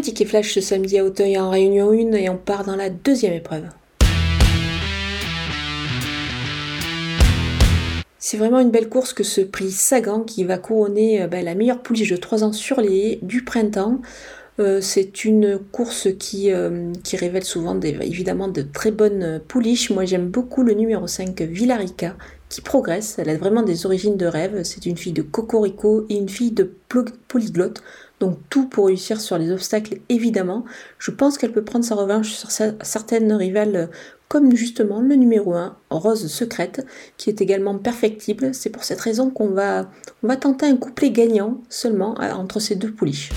Ticket flash ce samedi à Auteuil en Réunion 1 et on part dans la deuxième épreuve. C'est vraiment une belle course que ce prix Sagan qui va couronner euh, ben, la meilleure pouliche de 3 ans sur les du printemps. Euh, c'est une course qui, euh, qui révèle souvent évidemment de très bonnes pouliches. Moi j'aime beaucoup le numéro 5 Villarica qui progresse. Elle a vraiment des origines de rêve. C'est une fille de cocorico et une fille de polyglotte. Donc tout pour réussir sur les obstacles évidemment. Je pense qu'elle peut prendre sa revanche sur certaines rivales comme justement le numéro 1, Rose Secrète, qui est également perfectible. C'est pour cette raison qu'on va, va tenter un couplet gagnant seulement euh, entre ces deux pouliches.